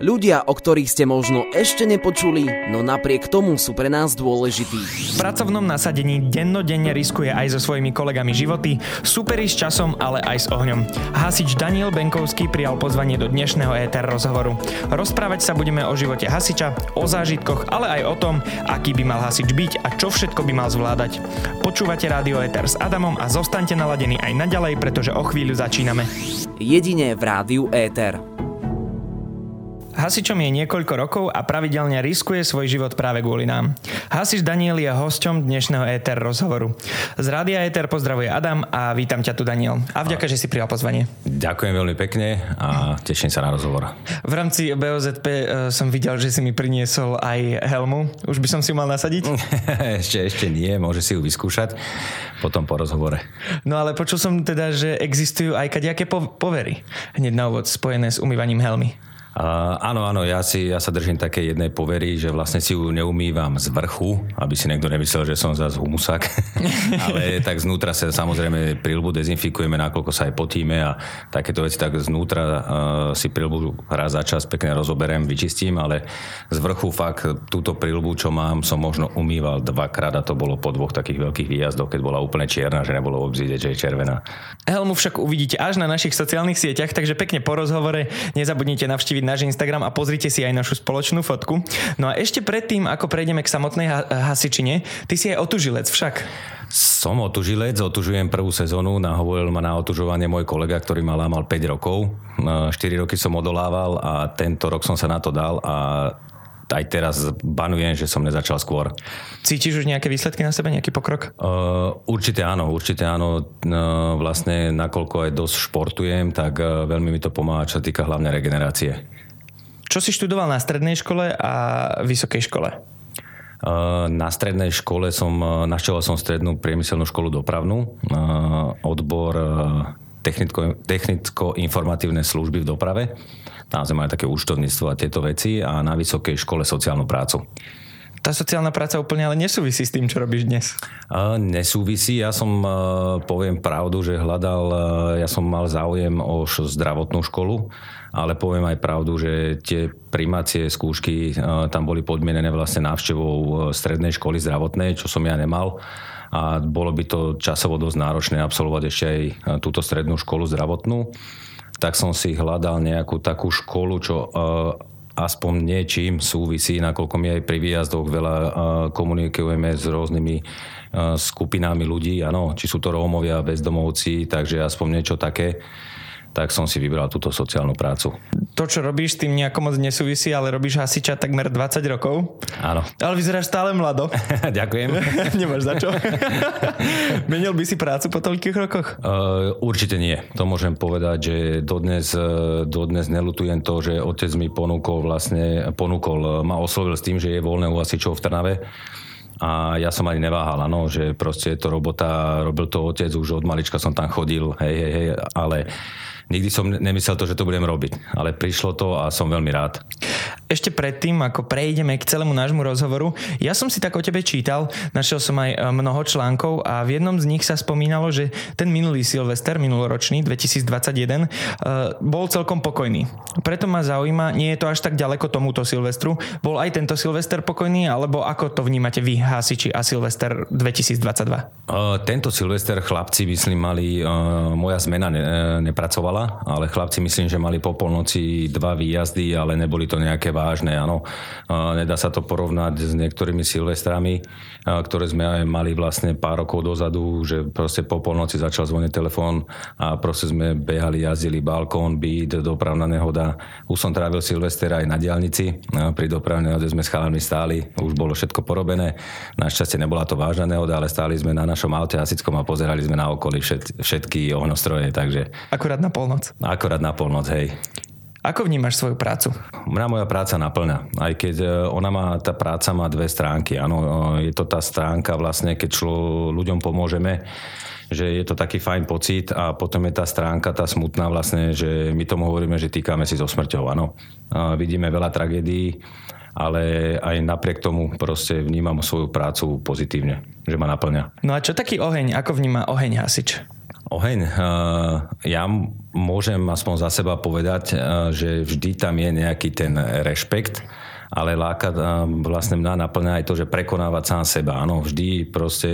Ľudia, o ktorých ste možno ešte nepočuli, no napriek tomu sú pre nás dôležití. V pracovnom nasadení dennodenne riskuje aj so svojimi kolegami životy, superi s časom, ale aj s ohňom. Hasič Daniel Benkovský prijal pozvanie do dnešného ETR rozhovoru. Rozprávať sa budeme o živote hasiča, o zážitkoch, ale aj o tom, aký by mal hasič byť a čo všetko by mal zvládať. Počúvate rádio ETR s Adamom a zostaňte naladení aj naďalej, pretože o chvíľu začíname. Jedine v rádiu ETR. Hasičom je niekoľko rokov a pravidelne riskuje svoj život práve kvôli nám. Hasič Daniel je hosťom dnešného ETR rozhovoru. Z Rádia ETR pozdravuje Adam a vítam ťa tu Daniel. A vďaka, že si prijal pozvanie. Ďakujem veľmi pekne a teším sa na rozhovor. V rámci BOZP uh, som videl, že si mi priniesol aj helmu. Už by som si ju mal nasadiť? ešte, ešte nie, môže si ju vyskúšať potom po rozhovore. No ale počul som teda, že existujú aj kadejaké povery hneď na úvod spojené s umývaním helmy. Áno, áno, ja, si, ja sa držím také jednej povery, že vlastne si ju neumývam z vrchu, aby si niekto nemyslel, že som zase humusák. Ale tak znútra sa samozrejme prilbu dezinfikujeme, nakoľko sa aj potíme a takéto veci, tak znútra uh, si prilbu raz za čas pekne rozoberiem, vyčistím, ale z vrchu fakt túto prilbu, čo mám, som možno umýval dvakrát a to bolo po dvoch takých veľkých výjazdoch, keď bola úplne čierna, že nebolo obzídeť, že je červená. Helmu však uvidíte až na našich sociálnych sieťach, takže pekne po rozhovore nezabudnite navštíviť navštíviť náš Instagram a pozrite si aj našu spoločnú fotku. No a ešte predtým, ako prejdeme k samotnej ha- hasičine, ty si aj otužilec však. Som otužilec, otužujem prvú sezónu, nahovoril ma na otužovanie môj kolega, ktorý ma lámal 5 rokov. 4 roky som odolával a tento rok som sa na to dal a aj teraz banujem, že som nezačal skôr. Cítiš už nejaké výsledky na sebe, nejaký pokrok? Uh, určite áno, určite áno. Uh, vlastne nakoľko aj dosť športujem, tak uh, veľmi mi to pomáha, čo sa týka hlavne regenerácie. Čo si študoval na strednej škole a vysokej škole? Uh, na strednej škole som, uh, našťoval som strednú priemyselnú školu dopravnú, odbor technicko-informatívne služby v doprave. Sme mali také účtovníctvo a tieto veci a na vysokej škole sociálnu prácu. Tá sociálna práca úplne ale nesúvisí s tým, čo robíš dnes. Uh, nesúvisí. Ja som, uh, poviem pravdu, že hľadal, uh, ja som mal záujem o zdravotnú školu, ale poviem aj pravdu, že tie primácie skúšky tam boli podmienené vlastne návštevou strednej školy zdravotnej, čo som ja nemal a bolo by to časovo dosť náročné absolvovať ešte aj túto strednú školu zdravotnú tak som si hľadal nejakú takú školu, čo uh, aspoň niečím súvisí, nakoľko my aj pri výjazdoch veľa uh, komunikujeme s rôznymi uh, skupinami ľudí, ano, či sú to Rómovia, bezdomovci, takže aspoň niečo také tak som si vybral túto sociálnu prácu. To, čo robíš, tým nejako moc nesúvisí, ale robíš hasiča takmer 20 rokov. Áno. Ale vyzeráš stále mlado. Ďakujem. Nemáš za čo. Menil by si prácu po toľkých rokoch? Uh, určite nie. To môžem povedať, že dodnes, e, dodnes nelutujem to, že otec mi ponúkol vlastne, ponúkol, ma oslovil s tým, že je voľné u hasičov v Trnave a ja som ani neváhal, ano, že proste je to robota, robil to otec, už od malička som tam chodil, hej, hej, hej, ale nikdy som nemyslel to, že to budem robiť, ale prišlo to a som veľmi rád. Ešte predtým, ako prejdeme k celému nášmu rozhovoru, ja som si tak o tebe čítal, našiel som aj e, mnoho článkov a v jednom z nich sa spomínalo, že ten minulý Silvester, minuloročný, 2021, e, bol celkom pokojný. Preto ma zaujíma, nie je to až tak ďaleko tomuto Silvestru, bol aj tento Silvester pokojný, alebo ako to vnímate vy, hasiči a Silvester 2022? Uh, e, tento Silvester chlapci, myslím, mali, uh, moja zmena ne, nepracovala, bola, ale chlapci myslím, že mali po polnoci dva výjazdy, ale neboli to nejaké vážne, áno. Nedá sa to porovnať s niektorými silvestrami, ktoré sme aj mali vlastne pár rokov dozadu, že proste po polnoci začal zvoniť telefón a proste sme behali, jazdili balkón, byt, dopravná nehoda. Už som trávil silvester aj na diálnici, pri dopravnej nehode sme s chalami stáli, už bolo všetko porobené. Našťastie nebola to vážna nehoda, ale stáli sme na našom aute asickom a pozerali sme na okolí všet, všetky ohnostroje, takže... Akurát na pol polnoc. Akorát na polnoc, hej. Ako vnímaš svoju prácu? Mňa moja práca naplňa. Aj keď e, ona má, tá práca má dve stránky. Áno, e, je to tá stránka vlastne, keď člo, ľuďom pomôžeme, že je to taký fajn pocit a potom je tá stránka, tá smutná vlastne, že my tomu hovoríme, že týkame si so smrťou. Áno. Vidíme veľa tragédií, ale aj napriek tomu proste vnímam svoju prácu pozitívne, že ma naplňa. No a čo taký oheň? Ako vníma oheň hasič? Oheň. Ja môžem aspoň za seba povedať, že vždy tam je nejaký ten rešpekt ale láka vlastne mňa naplňa aj to, že prekonávať sám seba. Áno, vždy proste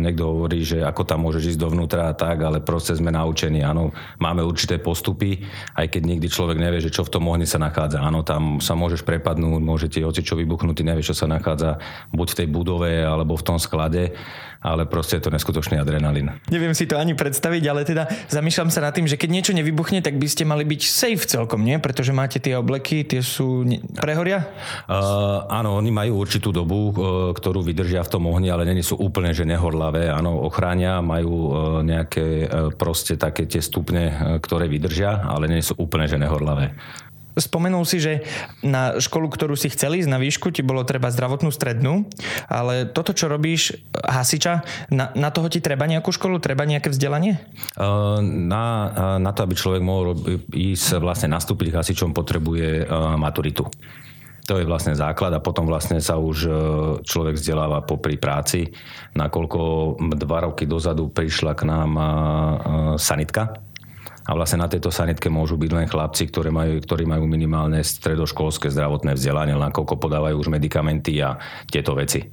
niekto hovorí, že ako tam môžeš ísť dovnútra a tak, ale proste sme naučení. Áno, máme určité postupy, aj keď nikdy človek nevie, že čo v tom ohni sa nachádza. Áno, tam sa môžeš prepadnúť, môže ti čo vybuchnúť, ty nevieš, čo sa nachádza buď v tej budove alebo v tom sklade ale proste je to neskutočný adrenalín. Neviem si to ani predstaviť, ale teda zamýšľam sa nad tým, že keď niečo nevybuchne, tak by ste mali byť safe celkom, nie? Pretože máte tie obleky, tie sú ne... prehoria? Uh, áno, oni majú určitú dobu, uh, ktorú vydržia v tom ohni, ale není sú úplne že nehorlavé. Áno, ochránia, majú uh, nejaké uh, proste také tie stupne, ktoré vydržia, ale nie sú úplne že nehorlavé. Spomenul si, že na školu, ktorú si chcel ísť na výšku, ti bolo treba zdravotnú strednú, ale toto, čo robíš hasiča, na, na toho ti treba nejakú školu, treba nejaké vzdelanie? Na, na to, aby človek mohol ísť vlastne nastúpiť hasičom, potrebuje maturitu. To je vlastne základ a potom vlastne sa už človek vzdeláva popri práci. Nakoľko dva roky dozadu prišla k nám sanitka, a vlastne na tejto sanitke môžu byť len chlapci, ktorí majú, ktorí majú minimálne stredoškolské zdravotné vzdelanie, len koľko podávajú už medikamenty a tieto veci.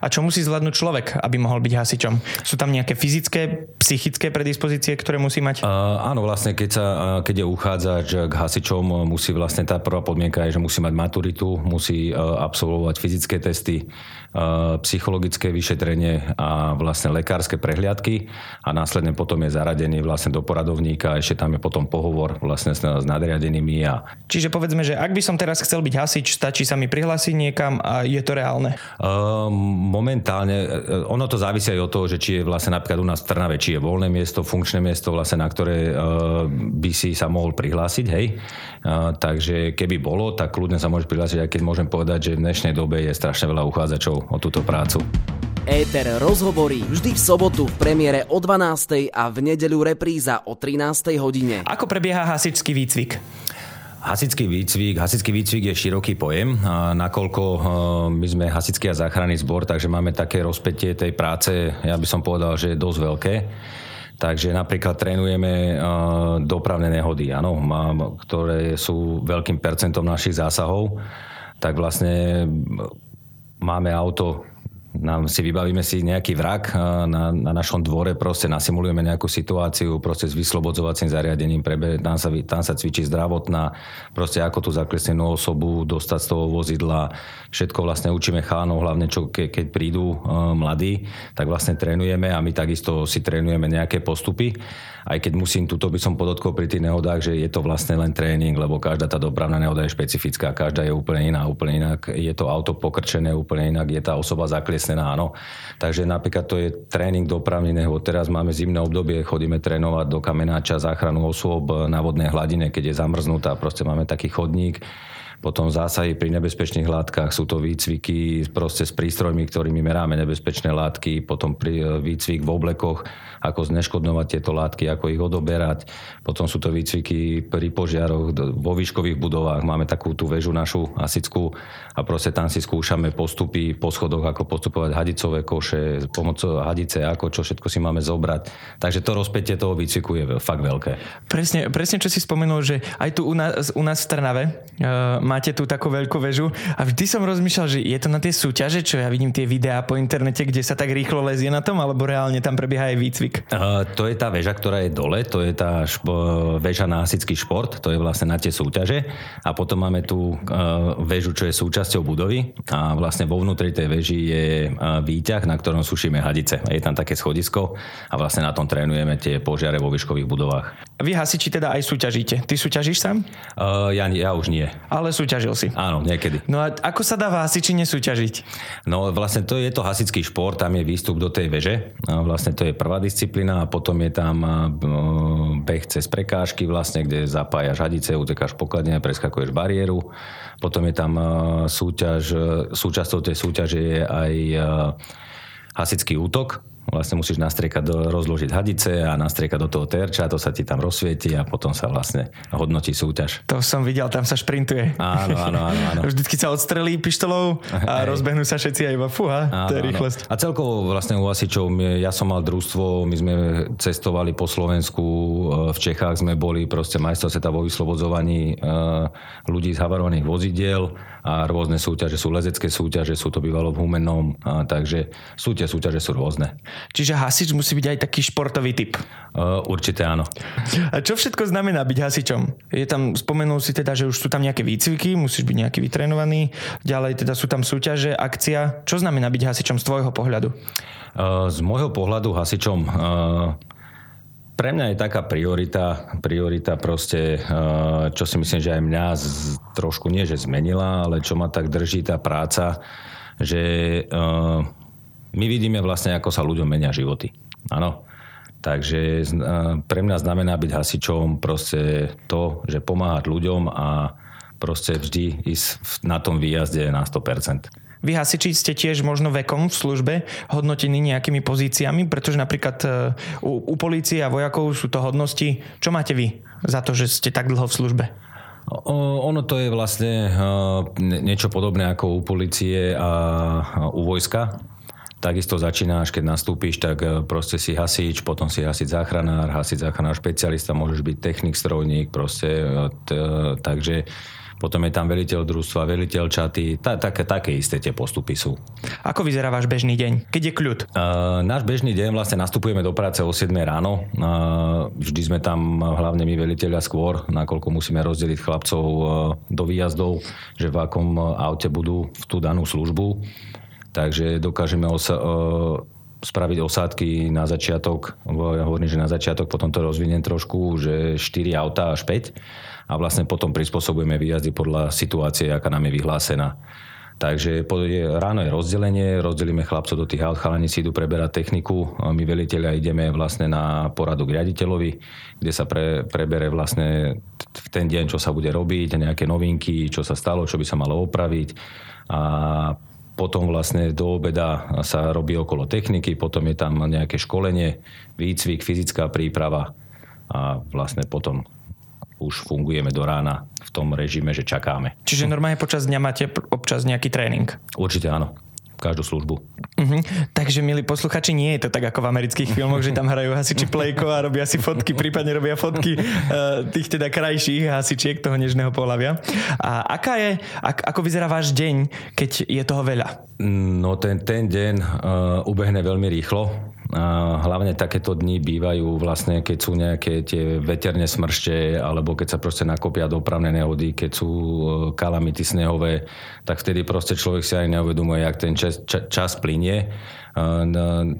A čo musí zvládnuť človek, aby mohol byť hasičom? Sú tam nejaké fyzické, psychické predispozície, ktoré musí mať? Uh, áno, vlastne keď, sa, keď je uchádzač k hasičom, musí vlastne tá prvá podmienka je, že musí mať maturitu, musí absolvovať fyzické testy, psychologické vyšetrenie a vlastne lekárske prehliadky a následne potom je zaradený vlastne do poradovníka a ešte tam je potom pohovor vlastne s, s nadriadenými. A... Čiže povedzme, že ak by som teraz chcel byť hasič, stačí sa mi prihlásiť niekam a je to reálne? Uh, momentálne, e, ono to závisí aj od toho, že či je vlastne napríklad u nás v Trnave, či je voľné miesto, funkčné miesto, vlastne na ktoré e, by si sa mohol prihlásiť, hej. Takže keby bolo, tak kľudne sa môžeš prihlásiť, aj keď môžem povedať, že v dnešnej dobe je strašne veľa uchádzačov o túto prácu. Éter rozhovorí vždy v sobotu v premiére o 12. a v nedeľu repríza o 13. hodine. Ako prebieha hasičský výcvik? Hasický výcvik, hasický výcvik je široký pojem, nakoľko my sme hasický a záchranný zbor, takže máme také rozpetie tej práce, ja by som povedal, že je dosť veľké. Takže napríklad trénujeme dopravné nehody, áno, ktoré sú veľkým percentom našich zásahov. Tak vlastne máme auto nám si vybavíme si nejaký vrak na, na našom dvore, proste nasimulujeme nejakú situáciu, proste s vyslobodzovacím zariadením, prebe, tam, sa, tam sa cvičí zdravotná, proste ako tú zaklesnenú osobu dostať z toho vozidla, všetko vlastne učíme chánov, hlavne čo ke, keď prídu uh, mladí, tak vlastne trénujeme a my takisto si trénujeme nejaké postupy. Aj keď musím, tuto by som podotkol pri tých nehodách, že je to vlastne len tréning, lebo každá tá dopravná nehoda je špecifická, každá je úplne iná, úplne inak, je to auto pokrčené úplne inak, je tá osoba zakliesnená, áno. Takže napríklad to je tréning dopravný nehod. Teraz máme zimné obdobie, chodíme trénovať do kamenáča záchranu osôb na vodnej hladine, keď je zamrznutá, proste máme taký chodník, potom zásahy pri nebezpečných látkach, sú to výcviky proste s prístrojmi, ktorými meráme nebezpečné látky, potom pri, výcvik v oblekoch, ako zneškodnovať tieto látky, ako ich odoberať. Potom sú to výcviky pri požiaroch vo výškových budovách. Máme takú tú väžu našu asickú a proste tam si skúšame postupy po schodoch, ako postupovať hadicové koše, pomocou hadice, ako čo všetko si máme zobrať. Takže to rozpätie toho výcviku je fakt veľké. Presne, presne čo si spomenul, že aj tu u nás, u nás v Trnave uh, máte tú takú veľkú väžu a vždy som rozmýšľal, že je to na tie súťaže, čo ja vidím tie videá po internete, kde sa tak rýchlo lezie na tom, alebo reálne tam prebieha aj výcvik? Uh, to je tá väža, ktorá je dole, to je tá špo, väža na hasický šport, to je vlastne na tie súťaže. A potom máme tú uh, väžu, čo je súčasťou budovy a vlastne vo vnútri tej väži je uh, výťah, na ktorom sušíme hadice. Je tam také schodisko a vlastne na tom trénujeme tie požiare vo výškových budovách. Vy hasiči teda aj súťažíte. Ty súťažíš sám? Uh, ja, ja už nie. Ale súťažil si. Áno, niekedy. No a ako sa dá v hasiči nesúťažiť? No vlastne to je to hasický šport, tam je výstup do tej veže. A vlastne to je prvá disciplína a potom je tam beh cez prekážky vlastne, kde zapájaš hadice, utekáš pokladne, preskakuješ bariéru. Potom je tam súťaž, súčasťou tej súťaže je aj hasický útok, Vlastne musíš nastriekať, do, rozložiť hadice a nastriekať do toho terča, to sa ti tam rozsvieti a potom sa vlastne hodnotí súťaž. To som videl, tam sa šprintuje. Áno, áno, áno. áno. Vždycky sa odstrelí pištolou a rozbehnú sa všetci a iba fúha, áno, to je rýchlosť. A celkovo vlastne u hasičov, ja som mal družstvo, my sme cestovali po Slovensku, e, v Čechách sme boli proste majstrov sveta vo vyslobodzovaní e, ľudí z havarovaných vozidiel a rôzne súťaže sú lezecké súťaže, sú to bývalo v Humennom, takže sú tie súťaže sú rôzne. Čiže hasič musí byť aj taký športový typ. Uh, určite áno. A čo všetko znamená byť hasičom? Je tam, spomenul si teda, že už sú tam nejaké výcviky, musíš byť nejaký vytrenovaný, ďalej teda sú tam súťaže, akcia. Čo znamená byť hasičom z tvojho pohľadu? Uh, z môjho pohľadu hasičom uh, pre mňa je taká priorita, priorita proste, čo si myslím, že aj mňa trošku nie, že zmenila, ale čo ma tak drží tá práca, že my vidíme vlastne, ako sa ľuďom menia životy. Áno. Takže pre mňa znamená byť hasičom proste to, že pomáhať ľuďom a proste vždy ísť na tom výjazde na 100%. Vy hasiči ste tiež možno vekom v službe hodnotení nejakými pozíciami, pretože napríklad e, u, u polície a vojakov sú to hodnosti. Čo máte vy za to, že ste tak dlho v službe? O, ono to je vlastne uh, niečo podobné ako u policie a u vojska. Takisto začínáš, keď nastúpiš, tak e, proste si hasič, potom si hasič záchranár, hasič záchranár špecialista, môžeš byť technik, strojník, proste, t, takže potom je tam veliteľ družstva, veliteľ čaty, tá, také, také isté tie postupy sú. Ako vyzerá váš bežný deň? Keď je kľud? Uh, náš bežný deň vlastne nastupujeme do práce o 7 ráno. Uh, vždy sme tam hlavne my veliteľia skôr, nakoľko musíme rozdeliť chlapcov uh, do výjazdov, že v akom aute budú v tú danú službu. Takže dokážeme osa- spraviť osádky na začiatok, ja hovorím, že na začiatok, potom to rozviniem trošku, že 4 autá až 5 a vlastne potom prispôsobujeme výjazdy podľa situácie, aká nám je vyhlásená. Takže ráno je rozdelenie, rozdelíme chlapcov do tých aut, chalani si idú preberať techniku, my veliteľia ideme vlastne na poradu k riaditeľovi, kde sa pre, prebere vlastne v ten deň, čo sa bude robiť, nejaké novinky, čo sa stalo, čo by sa malo opraviť a potom vlastne do obeda sa robí okolo techniky, potom je tam nejaké školenie, výcvik, fyzická príprava a vlastne potom už fungujeme do rána v tom režime, že čakáme. Čiže normálne počas dňa máte občas nejaký tréning? Určite áno každú službu. Uh-huh. Takže, milí posluchači, nie je to tak ako v amerických filmoch, že tam hrajú hasiči plejko a robia si fotky, prípadne robia fotky uh, tých teda krajších hasičiek toho nežného pohľavia. A aká je, ak, ako vyzerá váš deň, keď je toho veľa? No ten, ten deň uh, ubehne veľmi rýchlo hlavne takéto dni bývajú vlastne, keď sú nejaké tie veterne smršte, alebo keď sa proste nakopia dopravné nehody, keď sú e, kalamity snehové, tak vtedy proste človek si aj neuvedomuje, jak ten čas, čas, plinie.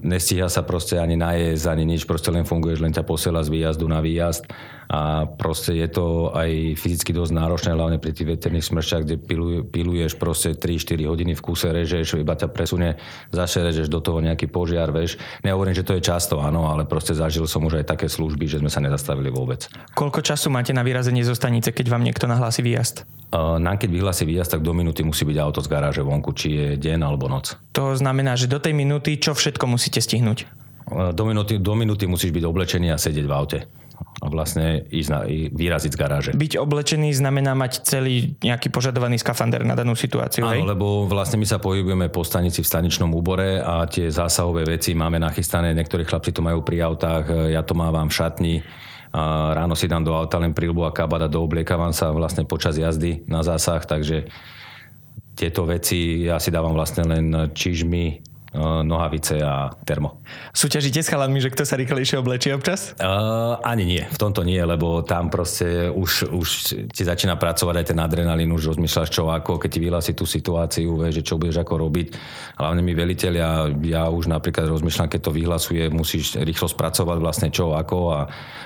Nestíha sa proste ani najesť, ani nič, proste len funguješ, len ťa posiela z výjazdu na výjazd a proste je to aj fyzicky dosť náročné, hlavne pri tých veterných smršťach, kde piluje, piluješ proste 3-4 hodiny v kuse, režeš, iba ťa presunie, zase režeš do toho nejaký požiar, vieš. Nehovorím, že to je často, áno, ale proste zažil som už aj také služby, že sme sa nezastavili vôbec. Koľko času máte na vyrazenie zo stanice, keď vám niekto nahlási výjazd? Nám keď vyhlási výjazd, tak do minúty musí byť auto z garáže vonku, či je deň alebo noc. To znamená, že do tej minúty čo všetko musíte stihnúť? Do minúty, do minúty musíš byť oblečený a sedieť v aute a vlastne ísť na, vyraziť z garáže. Byť oblečený znamená mať celý nejaký požadovaný skafander na danú situáciu, Áno, hej? lebo vlastne my sa pohybujeme po stanici v staničnom úbore a tie zásahové veci máme nachystané, niektorí chlapci to majú pri autách, ja to mávam v šatni, a ráno si dám do auta len prílbu a kabát a doobliekavam sa vlastne počas jazdy na zásah, takže tieto veci ja si dávam vlastne len čižmy, nohavice a termo. Súťažíte s chalami, že kto sa rýchlejšie oblečí občas? Uh, ani nie, v tomto nie, lebo tam proste už, už ti začína pracovať aj ten adrenalín, už rozmýšľaš čo ako, keď ti vyhlási tú situáciu, vieš, že čo budeš ako robiť. Hlavne mi veliteľia, ja už napríklad rozmýšľam, keď to vyhlasuje, musíš rýchlo spracovať vlastne čo ako a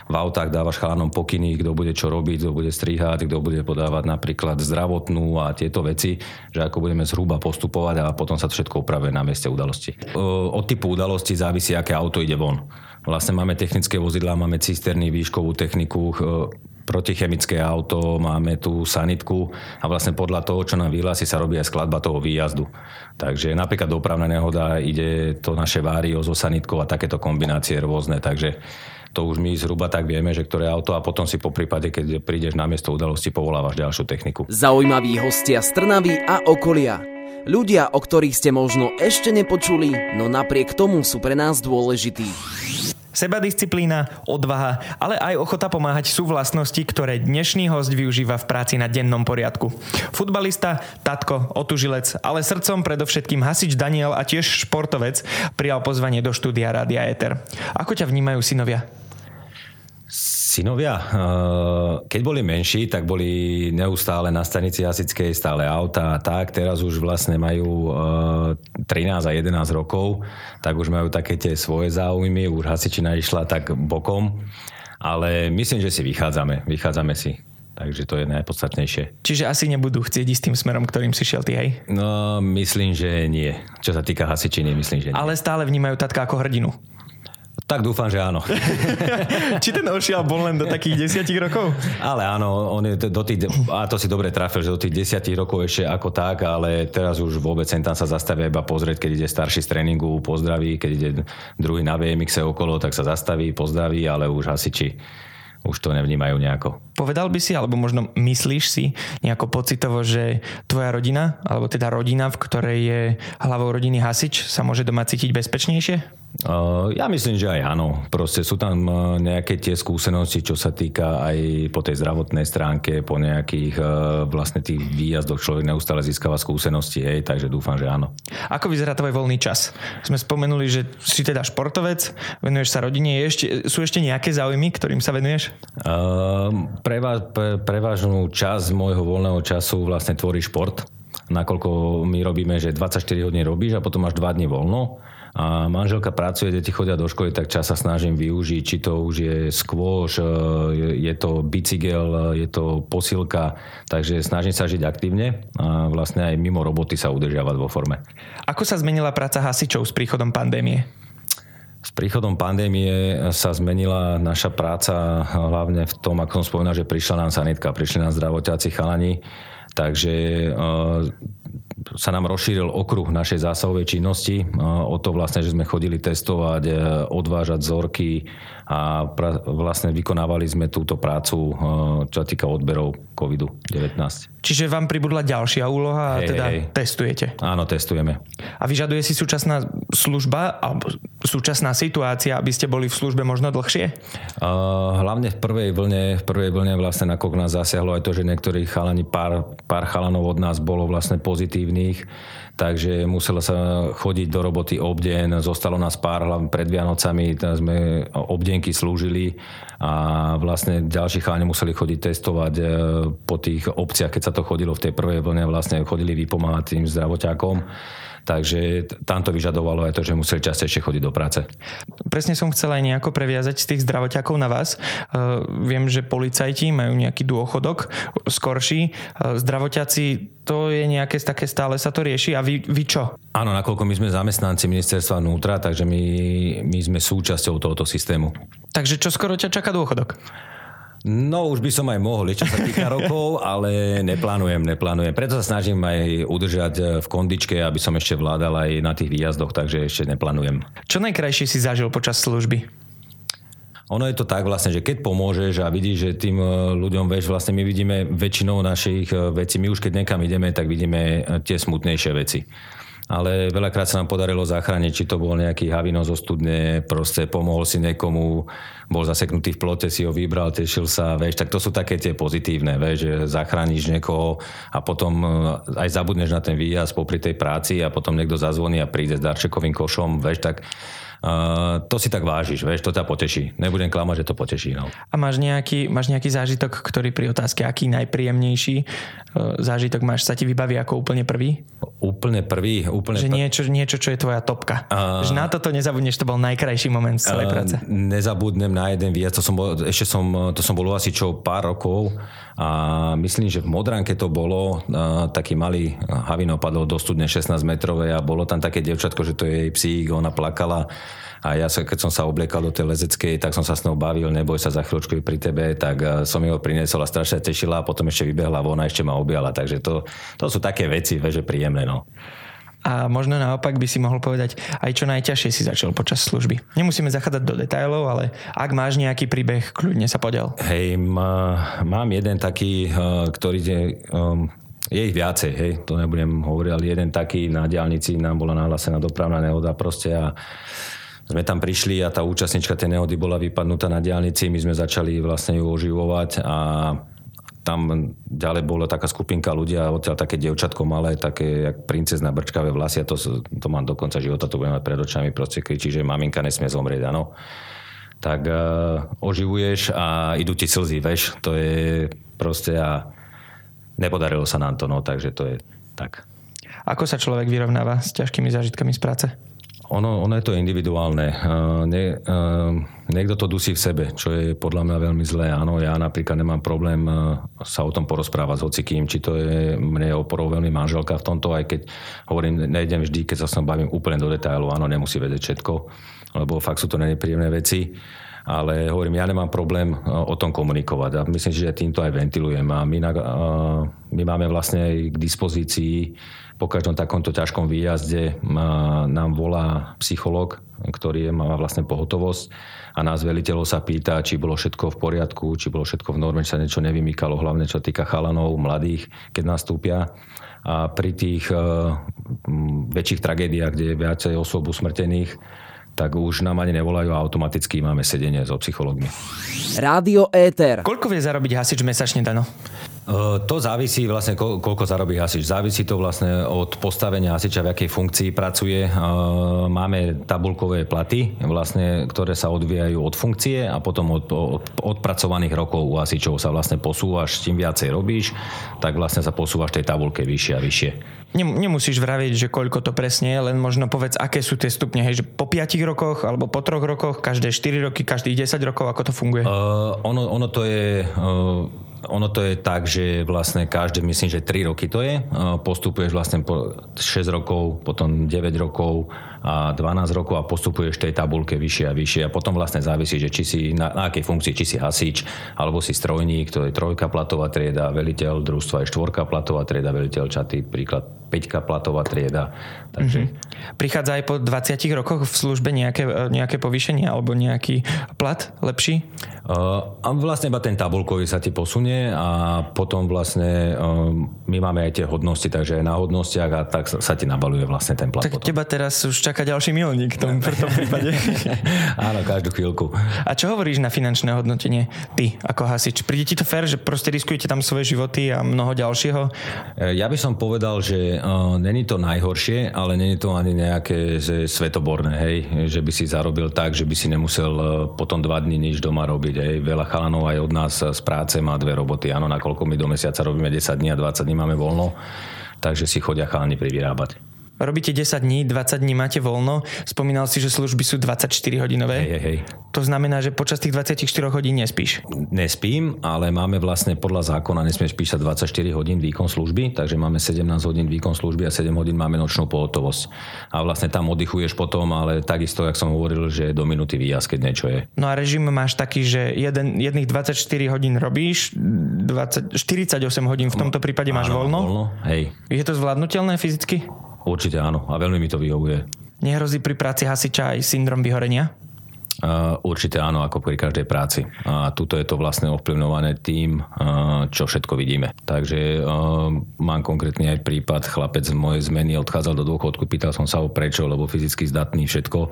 v autách dávaš chalanom pokyny, kto bude čo robiť, kto bude strihať, kto bude podávať napríklad zdravotnú a tieto veci, že ako budeme zhruba postupovať a potom sa to všetko upravuje na mieste udalosti udalosti. Od typu udalosti závisí, aké auto ide von. Vlastne máme technické vozidlá, máme cisterny, výškovú techniku, protichemické auto, máme tu sanitku a vlastne podľa toho, čo nám vyhlási, sa robí aj skladba toho výjazdu. Takže napríklad dopravná nehoda ide to naše vário zo sanitkou a takéto kombinácie rôzne, takže to už my zhruba tak vieme, že ktoré auto a potom si po prípade, keď prídeš na miesto udalosti, povolávaš ďalšiu techniku. Zaujímaví hostia z Trnavy a okolia. Ľudia, o ktorých ste možno ešte nepočuli, no napriek tomu sú pre nás dôležití. Sebadisciplína, odvaha, ale aj ochota pomáhať sú vlastnosti, ktoré dnešný host využíva v práci na dennom poriadku. Futbalista, tatko, otužilec, ale srdcom predovšetkým hasič Daniel a tiež športovec prijal pozvanie do štúdia Rádia Eter. Ako ťa vnímajú synovia? Synovia, eh, keď boli menší, tak boli neustále na stanici Hasickej, stále auta a tak. Teraz už vlastne majú 13 eh, a 11 rokov, tak už majú také tie svoje záujmy. Už hasičina išla tak bokom. Ale myslím, že si vychádzame. Vychádzame si. Takže to je najpodstatnejšie. Čiže asi nebudú chcieť ísť tým smerom, ktorým si šiel ty, hej? No, myslím, že nie. Čo sa týka hasičiny, myslím, že nie. Ale stále vnímajú tatka ako hrdinu. Tak dúfam, že áno. Či ten ošial bol len do takých desiatich rokov? Ale áno, on je do tých, a to si dobre trafil, že do tých desiatich rokov ešte ako tak, ale teraz už vôbec sem tam sa zastavia iba pozrieť, keď ide starší z tréningu, pozdraví, keď ide druhý na BMX okolo, tak sa zastaví, pozdraví, ale už hasiči už to nevnímajú nejako. Povedal by si, alebo možno myslíš si nejako pocitovo, že tvoja rodina, alebo teda rodina, v ktorej je hlavou rodiny hasič, sa môže doma cítiť bezpečnejšie? Ja myslím, že aj áno. Proste sú tam nejaké tie skúsenosti, čo sa týka aj po tej zdravotnej stránke, po nejakých vlastne tých výjazdoch človek neustále získava skúsenosti, hej, takže dúfam, že áno. Ako vyzerá tvoj voľný čas? Sme spomenuli, že si teda športovec, venuješ sa rodine. Ešte, sú ešte nejaké záujmy, ktorým sa venuješ? Uh, prevá, pre, prevážnu časť môjho voľného času vlastne tvorí šport nakoľko my robíme, že 24 hodín robíš a potom máš 2 dní voľno a manželka pracuje, deti chodia do školy, tak čas sa snažím využiť, či to už je skôš, e, je to bicykel, je to posilka, takže snažím sa žiť aktívne a vlastne aj mimo roboty sa udržiavať vo forme. Ako sa zmenila práca hasičov s príchodom pandémie? S príchodom pandémie sa zmenila naša práca hlavne v tom, ako som spomínal, že prišla nám sanitka, prišli nám zdravotiaci chalani, takže e, sa nám rozšíril okruh našej zásahovej činnosti. O to vlastne, že sme chodili testovať, e, odvážať vzorky a pra, vlastne vykonávali sme túto prácu, e, čo sa týka odberov COVID-19. Čiže vám pribudla ďalšia úloha a hej, teda hej. testujete? Áno, testujeme. A vyžaduje si súčasná služba alebo súčasná situácia, aby ste boli v službe možno dlhšie? Hlavne v prvej vlne, v prvej vlne vlastne nakok nás zasiahlo aj to, že niektorí chalani, pár, pár chalanov od nás bolo vlastne pozitívnych takže muselo sa chodiť do roboty obden, zostalo nás pár hlavne pred Vianocami, sme obdenky slúžili a vlastne ďalší chalani museli chodiť testovať e, po tých obciach, keď sa to chodilo v tej prvej vlne, vlastne chodili vypomáhať tým zdravoťákom. Takže tam to vyžadovalo aj to, že museli častejšie chodiť do práce. Presne som chcel aj nejako previazať z tých zdravoťakov na vás. Uh, viem, že policajti majú nejaký dôchodok skorší. Uh, zdravoťaci to je nejaké také stále sa to rieši a vy, vy čo? Áno, nakoľko my sme zamestnanci ministerstva vnútra, takže my, my sme súčasťou tohoto systému. Takže čo skoro ťa čaká dôchodok? No už by som aj mohol, čo sa týka rokov, ale neplánujem, neplánujem. Preto sa snažím aj udržať eh, v kondičke, aby som ešte vládal aj na tých výjazdoch, takže ešte neplánujem. Čo najkrajšie si zažil počas služby? Ono je to tak vlastne, že keď pomôžeš a vidíš, že tým eh, ľuďom, vieš, vlastne my vidíme väčšinou našich eh, vecí, my už keď niekam ideme, tak vidíme tie smutnejšie veci ale veľakrát sa nám podarilo zachrániť, či to bol nejaký havino zo studne, proste pomohol si niekomu, bol zaseknutý v plote, si ho vybral, tešil sa, vieš, tak to sú také tie pozitívne, vieš, že zachrániš niekoho a potom e, aj zabudneš na ten výjazd popri tej práci a potom niekto zazvoní a príde s darčekovým košom, vieš, tak Uh, to si tak vážiš, vieš, to ťa poteší. Nebudem klamať, že to poteší. No. A máš nejaký, máš nejaký zážitok, ktorý pri otázke, aký najpríjemnejší uh, zážitok máš, sa ti vybaví ako úplne prvý? Úplne prvý? Úplne že niečo, niečo, čo je tvoja topka. Uh, že na toto nezabudneš, to bol najkrajší moment z celej uh, práce. Nezabudnem na jeden výjazd, to som bol, ešte som, to som bol asi čo pár rokov a myslím, že v Modranke to bolo, uh, taký malý havino padol do studne 16 metrovej a bolo tam také devčatko, že to je jej psík, ona plakala A ja sa, keď som sa obliekal do tej lezeckej, tak som sa s ňou bavil, neboj sa za chvíľočku pri tebe, tak som jeho priniesol a strašne tešila a potom ešte vybehla von a ešte ma objala. Takže to, to sú také veci, že príjemné. No. A možno naopak by si mohol povedať aj čo najťažšie si začal počas služby. Nemusíme zachádzať do detailov, ale ak máš nejaký príbeh, kľudne sa podel. Hej, má, mám jeden taký, e, ktorý je, um, je ich viacej, hej, to nebudem hovoriť, ale jeden taký na diálnici nám bola nahlásená dopravná nehoda proste a sme tam prišli a tá účastnička tej nehody bola vypadnutá na diálnici, my sme začali vlastne ju oživovať a tam ďalej bola taká skupinka ľudia, odtiaľ také dievčatko malé, také jak princezna brčkavé vlasy a to, to mám do konca života, to budem mať pred očami, proste kričí, že maminka nesmie zomrieť, áno. Tak uh, oživuješ a idú ti slzy, veš, to je proste a nepodarilo sa nám to, no, takže to je tak. Ako sa človek vyrovnáva s ťažkými zážitkami z práce? Ono, ono je to individuálne. Nie, niekto to dusí v sebe, čo je podľa mňa veľmi zlé. Áno, ja napríklad nemám problém sa o tom porozprávať s hocikým, či to je mne oporou veľmi manželka v tomto, aj keď hovorím, nejdem vždy, keď sa s bavím úplne do detailu, áno, nemusí vedieť všetko, lebo fakt sú to nepríjemné veci ale hovorím, ja nemám problém o tom komunikovať a myslím že týmto aj ventilujem a my, na, my máme vlastne k dispozícii po každom takomto ťažkom výjazde nám volá psycholog, ktorý má vlastne pohotovosť a nás veliteľov sa pýta, či bolo všetko v poriadku, či bolo všetko v norme, či sa niečo nevymýkalo, hlavne čo týka chalanov, mladých, keď nastúpia. A pri tých uh, väčších tragédiách, kde je viacej osôb usmrtených, tak už nám ani nevolajú a automaticky máme sedenie so psychológmi. Rádio Éter. Koľko vie zarobiť hasič mesačne, Dano? To závisí vlastne, koľko zarobí hasič. Závisí to vlastne od postavenia hasiča, v akej funkcii pracuje. Máme tabulkové platy, vlastne, ktoré sa odvíjajú od funkcie a potom od, od odpracovaných rokov u hasičov sa vlastne posúvaš, čím viacej robíš, tak vlastne sa posúvaš tej tabulke vyššie a vyššie. Nemusíš vraviť, že koľko to presne je, len možno povedz, aké sú tie stupne, hej, že po 5 rokoch alebo po 3 rokoch, každé 4 roky, každých 10 rokov, ako to funguje? Uh, ono, ono to je... Uh, ono to je tak, že vlastne každé, myslím, že 3 roky to je. Postupuješ vlastne po 6 rokov, potom 9 rokov a 12 rokov a postupuješ tej tabulke vyššie a vyššie a potom vlastne závisí, že či si na, na akej funkcii, či si hasič, alebo si strojník, to je trojka platová trieda, veliteľ družstva je štvorka platová trieda, veliteľ čaty, príklad 5 platová trieda. Takže... Mm-hmm. Prichádza aj po 20 rokoch v službe nejaké, nejaké povýšenie alebo nejaký plat lepší? Uh, a vlastne iba ten tabulkový sa ti posunie a potom vlastne um, my máme aj tie hodnosti, takže aj na hodnostiach a tak sa, sa ti nabaluje vlastne ten plat. Tak potom. teba teraz už čaká ďalší milník v tom, v tom prípade. Áno, každú chvíľku. A čo hovoríš na finančné hodnotenie ty ako hasič? Príde ti to fér, že proste riskujete tam svoje životy a mnoho ďalšieho? E, ja by som povedal, že uh, není to najhoršie, ale není to ani nejaké že svetoborné, hej, že by si zarobil tak, že by si nemusel uh, potom dva dní nič doma robiť Hej. Veľa chalanov aj od nás z práce má dve roboty. Áno, nakoľko my do mesiaca robíme 10 dní a 20 dní máme voľno, takže si chodia chalani privyrábať. Robíte 10 dní, 20 dní máte voľno. Spomínal si, že služby sú 24 hodinové. Hej, hej. To znamená, že počas tých 24 hodín nespíš? Nespím, ale máme vlastne podľa zákona nesmieš písať 24 hodín výkon služby, takže máme 17 hodín výkon služby a 7 hodín máme nočnú pohotovosť. A vlastne tam oddychuješ potom, ale takisto, jak som hovoril, že do minúty výjazd, keď niečo je. No a režim máš taký, že jeden, jedných 24 hodín robíš, 20, 48 hodín v tomto prípade máš Áno, voľno. voľno. Hej. Je to zvládnutelné fyzicky? Určite áno a veľmi mi to vyhovuje. Nehrozí pri práci hasiča aj syndrom vyhorenia? Uh, určite áno, ako pri každej práci. A tuto je to vlastne ovplyvňované tým, uh, čo všetko vidíme. Takže uh, mám konkrétny aj prípad, chlapec z mojej zmeny odchádzal do dôchodku, pýtal som sa ho prečo, lebo fyzicky zdatný všetko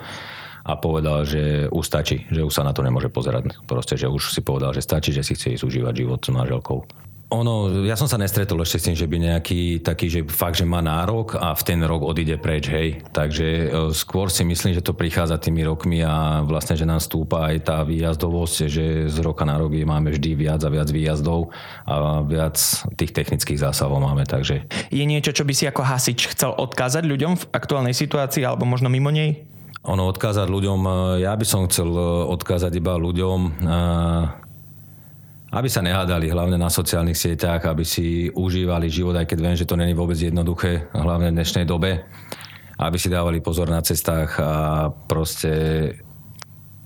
a povedal, že už stačí, že už sa na to nemôže pozerať. Proste, že už si povedal, že stačí, že si chce ísť užívať život s manželkou. Ono, ja som sa nestretol ešte s tým, že by nejaký taký, že fakt, že má nárok a v ten rok odíde preč, hej. Takže e, skôr si myslím, že to prichádza tými rokmi a vlastne, že nám stúpa aj tá výjazdovosť, že z roka na rok máme vždy viac a viac výjazdov a viac tých technických zásahov máme, takže... Je niečo, čo by si ako hasič chcel odkázať ľuďom v aktuálnej situácii alebo možno mimo nej? Ono odkázať ľuďom, e, ja by som chcel e, odkázať iba ľuďom, aby sa nehádali hlavne na sociálnych sieťach, aby si užívali život, aj keď viem, že to není vôbec jednoduché, hlavne v dnešnej dobe. aby si dávali pozor na cestách a proste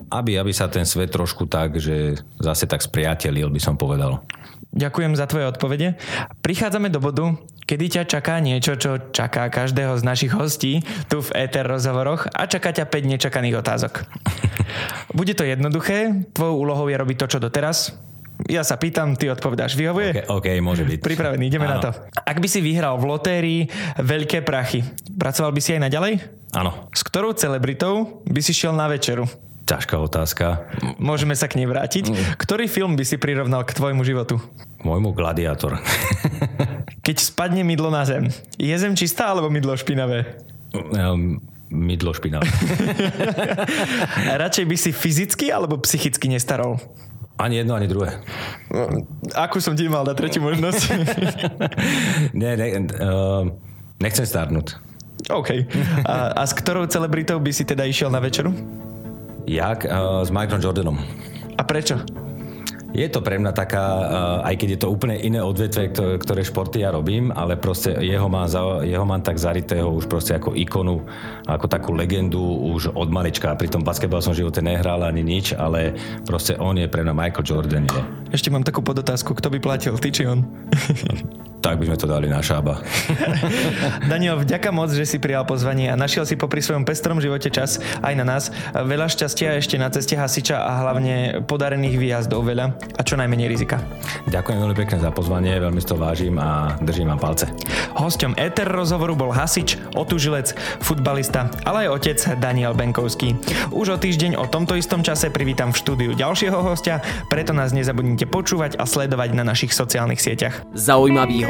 aby, aby sa ten svet trošku tak, že zase tak spriatelil, by som povedal. Ďakujem za tvoje odpovede. Prichádzame do bodu, kedy ťa čaká niečo, čo čaká každého z našich hostí tu v Ether rozhovoroch a čaká ťa 5 nečakaných otázok. Bude to jednoduché, tvojou úlohou je robiť to, čo doteraz, ja sa pýtam, ty odpovedáš. Vyhovuje? OK, okay môže byť. Pripravený, ideme Áno. na to. Ak by si vyhral v lotérii veľké prachy, pracoval by si aj naďalej? Áno. S ktorou celebritou by si šiel na večeru? Ťažká otázka. Môžeme sa k nej vrátiť. Mm. Ktorý film by si prirovnal k tvojmu životu? Môjmu gladiátor. Keď spadne mydlo na zem, je zem čistá alebo mydlo špinavé? Um, mydlo špinavé. Radšej by si fyzicky alebo psychicky nestarol? Ani jedno, ani druhé. Akú som ti mal na tretiu možnosť? nie, ne, uh, nechcem starnúť. OK. A, a s ktorou celebritou by si teda išiel na večeru? Jak? Uh, s Michaelom Jordanom. A prečo? Je to pre mňa taká, aj keď je to úplne iné odvetve, ktoré športy ja robím, ale proste jeho mám, jeho mám tak zaritého už proste ako ikonu, ako takú legendu už od malička. Pri tom basketbal som v živote nehral ani nič, ale proste on je pre mňa Michael Jordan. Je. Ešte mám takú podotázku, kto by platil, ty či on? Tak by sme to dali na šába. Daniel, vďaka moc, že si prijal pozvanie a našiel si popri svojom pestrom živote čas aj na nás. Veľa šťastia ešte na ceste hasiča a hlavne podarených výjazdov veľa a čo najmenej rizika. Ďakujem veľmi pekne za pozvanie, veľmi si to vážim a držím vám palce. Hosťom Ether rozhovoru bol hasič, otužilec, futbalista, ale aj otec Daniel Benkovský. Už o týždeň o tomto istom čase privítam v štúdiu ďalšieho hostia, preto nás nezabudnite počúvať a sledovať na našich sociálnych sieťach. Zaujímaví